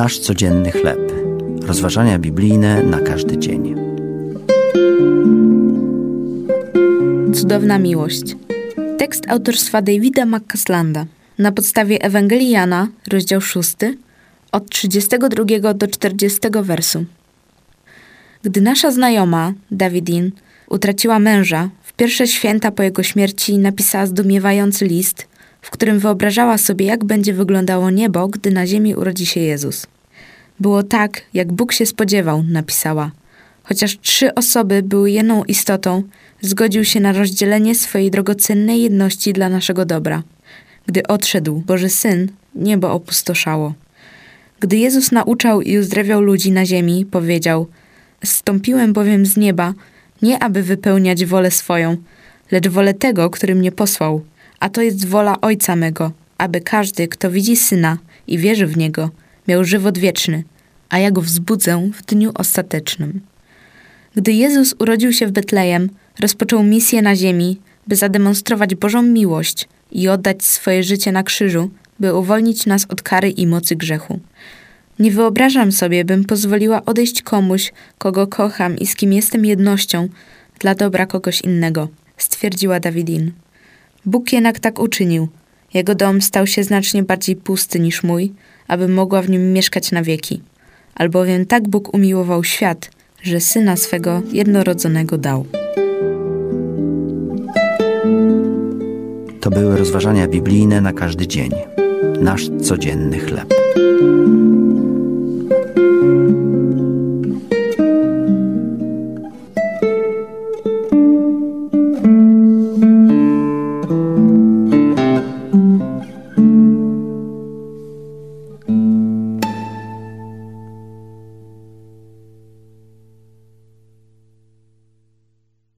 Nasz codzienny chleb. Rozważania biblijne na każdy dzień. Cudowna miłość. Tekst autorstwa Davida McCaslanda. Na podstawie Ewangelii Jana, rozdział 6, od 32 do 40 wersu. Gdy nasza znajoma, Davidin, utraciła męża, w pierwsze święta po jego śmierci napisała zdumiewający list, w którym wyobrażała sobie, jak będzie wyglądało niebo, gdy na ziemi urodzi się Jezus. Było tak, jak Bóg się spodziewał, napisała. Chociaż trzy osoby były jedną istotą, zgodził się na rozdzielenie swojej drogocennej jedności dla naszego dobra. Gdy odszedł Boży Syn, niebo opustoszało. Gdy Jezus nauczał i uzdrawiał ludzi na ziemi, powiedział: Zstąpiłem bowiem z nieba, nie aby wypełniać wolę swoją, lecz wolę tego, który mnie posłał. A to jest wola Ojca mego, aby każdy, kto widzi Syna i wierzy w Niego, miał żywot wieczny, a ja go wzbudzę w dniu ostatecznym. Gdy Jezus urodził się w Betlejem, rozpoczął misję na ziemi, by zademonstrować Bożą miłość i oddać swoje życie na krzyżu, by uwolnić nas od kary i mocy grzechu. Nie wyobrażam sobie, bym pozwoliła odejść komuś, kogo kocham i z kim jestem jednością, dla dobra kogoś innego, stwierdziła Davidin. Bóg jednak tak uczynił. Jego dom stał się znacznie bardziej pusty niż mój, aby mogła w nim mieszkać na wieki. Albowiem tak Bóg umiłował świat, że syna swego jednorodzonego dał. To były rozważania biblijne na każdy dzień. Nasz codzienny chleb.